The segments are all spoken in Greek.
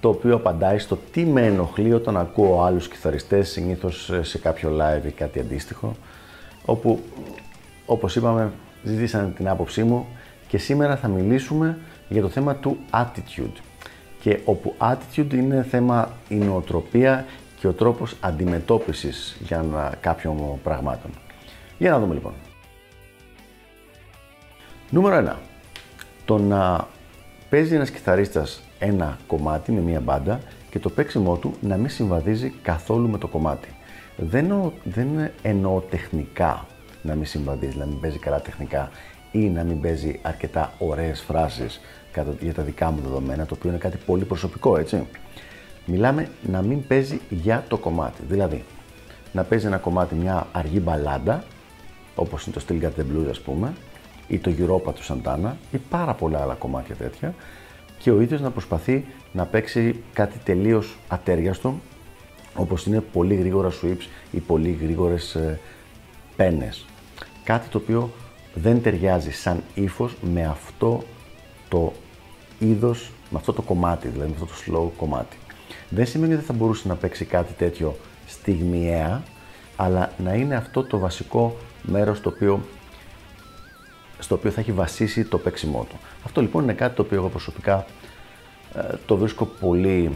το οποίο απαντάει στο τι με ενοχλεί όταν ακούω άλλους κιθαριστές, συνήθως σε κάποιο live ή κάτι αντίστοιχο, όπου, όπως είπαμε, ζήτησαν την άποψή μου και σήμερα θα μιλήσουμε για το θέμα του attitude. Και όπου attitude είναι θέμα η νοοτροπία και ο τρόπος αντιμετώπισης για κάποιων πραγμάτων. Για να δούμε λοιπόν. Νούμερο 1. Το να παίζει ένας κιθαρίστας ένα κομμάτι με μία μπάντα και το παίξιμό του να μην συμβαδίζει καθόλου με το κομμάτι. Δεν εννοώ, δεν εννοώ τεχνικά να μην συμβαδίζει, να μην παίζει καλά τεχνικά ή να μην παίζει αρκετά ωραίες φράσεις για τα δικά μου δεδομένα, το οποίο είναι κάτι πολύ προσωπικό, έτσι. Μιλάμε να μην παίζει για το κομμάτι. Δηλαδή, να παίζει ένα κομμάτι μια αργή μπαλάντα, όπως είναι το Still Got The Blues ας πούμε, ή το Europa του Santana ή πάρα πολλά άλλα κομμάτια τέτοια και ο ίδιος να προσπαθεί να παίξει κάτι τελείως ατέριαστο όπως είναι πολύ γρήγορα sweeps ή πολύ γρήγορες ε, πένες. Κάτι το οποίο δεν ταιριάζει σαν ύφος με αυτό το είδος, με αυτό το κομμάτι, δηλαδή με αυτό το slow κομμάτι. Δεν σημαίνει ότι θα μπορούσε να παίξει κάτι τέτοιο στιγμιαία, αλλά να είναι αυτό το βασικό μέρος το οποίο στο οποίο θα έχει βασίσει το παίξιμό του. Αυτό λοιπόν είναι κάτι το οποίο εγώ προσωπικά ε, το βρίσκω πολύ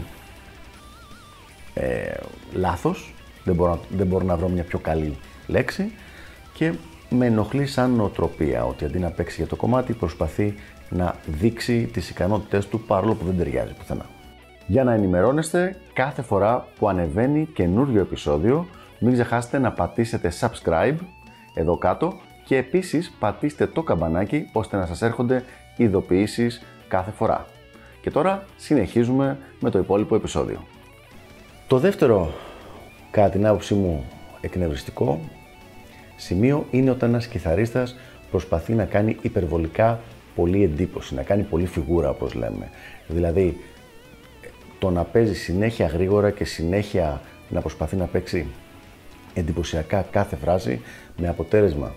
ε, λάθος, δεν μπορώ, δεν μπορώ να βρω μια πιο καλή λέξη και με ενοχλεί σαν νοοτροπία ότι αντί να παίξει για το κομμάτι προσπαθεί να δείξει τις ικανότητες του παρόλο που δεν ταιριάζει πουθενά. Για να ενημερώνεστε κάθε φορά που ανεβαίνει καινούριο επεισόδιο μην ξεχάσετε να πατήσετε subscribe εδώ κάτω και επίσης πατήστε το καμπανάκι ώστε να σας έρχονται ειδοποιήσεις κάθε φορά. Και τώρα συνεχίζουμε με το υπόλοιπο επεισόδιο. Το δεύτερο, κατά την άποψή μου, εκνευριστικό σημείο είναι όταν ένας κιθαρίστας προσπαθεί να κάνει υπερβολικά πολύ εντύπωση, να κάνει πολύ φιγούρα όπως λέμε. Δηλαδή, το να παίζει συνέχεια γρήγορα και συνέχεια να προσπαθεί να παίξει εντυπωσιακά κάθε φράση με αποτέλεσμα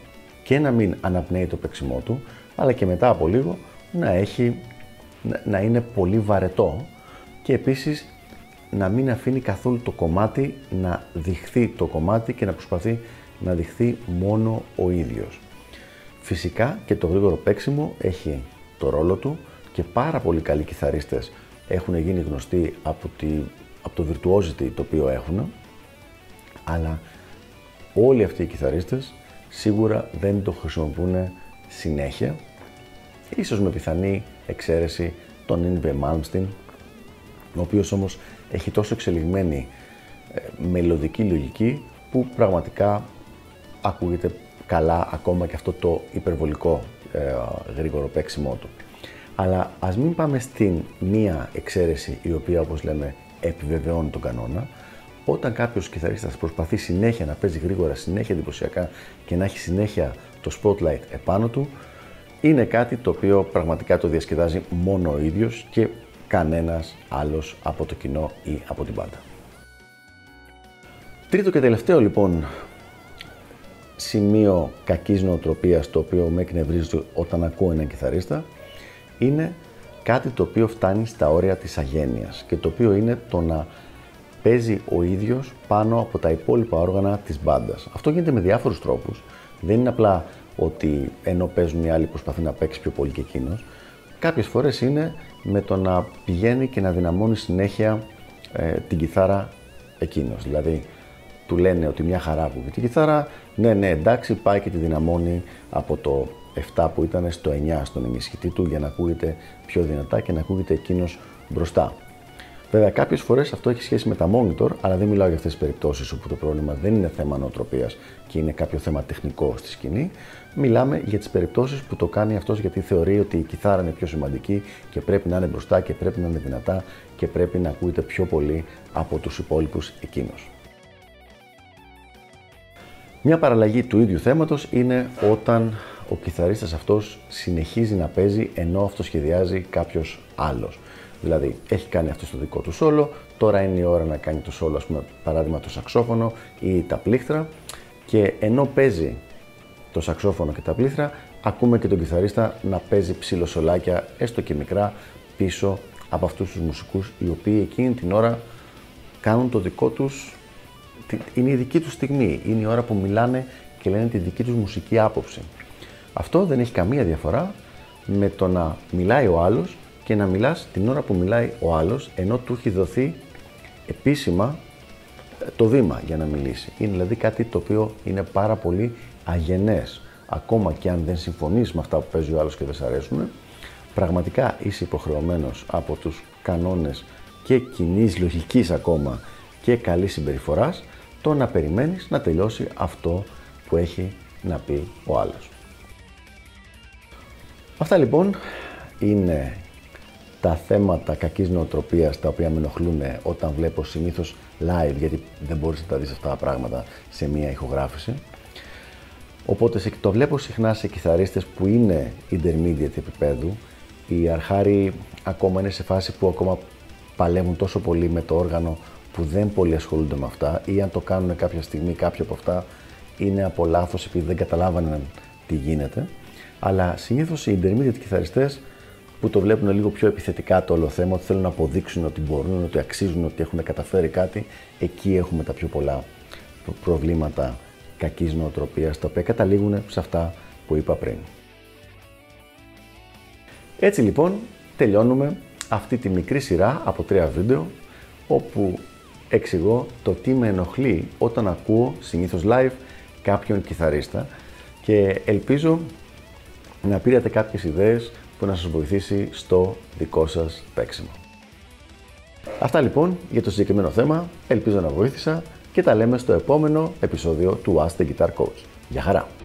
και να μην αναπνέει το παίξιμό του, αλλά και μετά από λίγο να, έχει, να είναι πολύ βαρετό και επίσης να μην αφήνει καθόλου το κομμάτι να δειχθεί το κομμάτι και να προσπαθεί να δειχθεί μόνο ο ίδιος. Φυσικά και το γρήγορο παίξιμο έχει το ρόλο του και πάρα πολύ καλοί κιθαρίστες έχουν γίνει γνωστοί από, τη, από το virtuosity το οποίο έχουν αλλά όλοι αυτοί οι κιθαρίστες σίγουρα δεν το χρησιμοποιούν συνέχεια, ίσως με πιθανή εξαίρεση τον Ινβε Malmsteen, ο οποίος όμως έχει τόσο εξελιγμένη ε, μελωδική λογική που πραγματικά ακούγεται καλά ακόμα και αυτό το υπερβολικό ε, γρήγορο παίξιμό του. Αλλά ας μην πάμε στην μία εξαίρεση η οποία όπως λέμε επιβεβαιώνει τον κανόνα, όταν κάποιος κιθαρίστας προσπαθεί συνέχεια να παίζει γρήγορα, συνέχεια εντυπωσιακά και να έχει συνέχεια το spotlight επάνω του, είναι κάτι το οποίο πραγματικά το διασκεδάζει μόνο ο ίδιος και κανένας άλλος από το κοινό ή από την πάντα. Τρίτο και τελευταίο λοιπόν σημείο κακής νοοτροπίας το οποίο με εκνευρίζει όταν ακούω έναν κιθαρίστα είναι κάτι το οποίο φτάνει στα όρια της αγένειας και το οποίο είναι το να παίζει ο ίδιος πάνω από τα υπόλοιπα όργανα της μπάντας. Αυτό γίνεται με διάφορους τρόπους. Δεν είναι απλά ότι ενώ παίζουν οι άλλοι προσπαθεί να παίξει πιο πολύ και εκείνος. Κάποιες φορές είναι με το να πηγαίνει και να δυναμώνει συνέχεια ε, την κιθάρα εκείνος. Δηλαδή, του λένε ότι μια χαρά που την κιθάρα, ναι, ναι, εντάξει, πάει και τη δυναμώνει από το 7 που ήταν στο 9 στον ενισχυτή του για να ακούγεται πιο δυνατά και να ακούγεται εκείνος μπροστά. Βέβαια, κάποιες φορές αυτό έχει σχέση με τα monitor, αλλά δεν μιλάω για αυτές τις περιπτώσεις όπου το πρόβλημα δεν είναι θέμα νοοτροπίας και είναι κάποιο θέμα τεχνικό στη σκηνή. Μιλάμε για τις περιπτώσεις που το κάνει αυτός γιατί θεωρεί ότι η κιθάρα είναι πιο σημαντική και πρέπει να είναι μπροστά και πρέπει να είναι δυνατά και πρέπει να ακούγεται πιο πολύ από τους υπόλοιπους εκείνους. Μια παραλλαγή του ίδιου θέματος είναι όταν ο κιθαρίστας αυτός συνεχίζει να παίζει ενώ αυτό σχεδιάζει κάποιος άλλος. Δηλαδή, έχει κάνει αυτό το δικό του σόλο, τώρα είναι η ώρα να κάνει το σόλο, ας πούμε, παράδειγμα το σαξόφωνο ή τα πλήκτρα και ενώ παίζει το σαξόφωνο και τα πλήκτρα, ακούμε και τον κιθαρίστα να παίζει ψηλοσολάκια, έστω και μικρά, πίσω από αυτούς τους μουσικούς, οι οποίοι εκείνη την ώρα κάνουν το δικό τους, είναι η δική τους στιγμή, είναι η ώρα που μιλάνε και λένε τη δική τους μουσική άποψη. Αυτό δεν έχει καμία διαφορά με το να μιλάει ο άλλος και να μιλάς την ώρα που μιλάει ο άλλος, ενώ του έχει δοθεί επίσημα ε, το βήμα για να μιλήσει. Είναι δηλαδή κάτι το οποίο είναι πάρα πολύ αγενές. Ακόμα και αν δεν συμφωνείς με αυτά που παίζει ο άλλος και δεν σ' αρέσουν, πραγματικά είσαι υποχρεωμένος από τους κανόνες και κοινής λογικής ακόμα και καλής συμπεριφοράς, το να περιμένεις να τελειώσει αυτό που έχει να πει ο άλλος. Αυτά λοιπόν είναι τα θέματα κακής νοοτροπίας τα οποία με ενοχλούν όταν βλέπω συνήθως live, γιατί δεν μπορείς να τα δεις αυτά τα πράγματα σε μία ηχογράφηση. Οπότε το βλέπω συχνά σε κιθαρίστες που είναι intermediate επίπεδου. Οι αρχάροι ακόμα είναι σε φάση που ακόμα παλεύουν τόσο πολύ με το όργανο που δεν πολύ ασχολούνται με αυτά ή αν το κάνουν κάποια στιγμή κάποιο από αυτά είναι από λάθος επειδή δεν καταλάβαναν τι γίνεται. Αλλά συνήθως οι intermediate κιθαριστές που το βλέπουν λίγο πιο επιθετικά το όλο θέμα, ότι θέλουν να αποδείξουν ότι μπορούν, ότι αξίζουν, ότι έχουν καταφέρει κάτι, εκεί έχουμε τα πιο πολλά προβλήματα κακής νοοτροπίας, τα οποία καταλήγουν σε αυτά που είπα πριν. Έτσι λοιπόν τελειώνουμε αυτή τη μικρή σειρά από τρία βίντεο όπου εξηγώ το τι με ενοχλεί όταν ακούω συνήθως live κάποιον κιθαρίστα και ελπίζω να πήρατε κάποιες ιδέες που να σας βοηθήσει στο δικό σας παίξιμο. Αυτά λοιπόν για το συγκεκριμένο θέμα, ελπίζω να βοήθησα και τα λέμε στο επόμενο επεισόδιο του Ask the Guitar Coach. Γεια χαρά!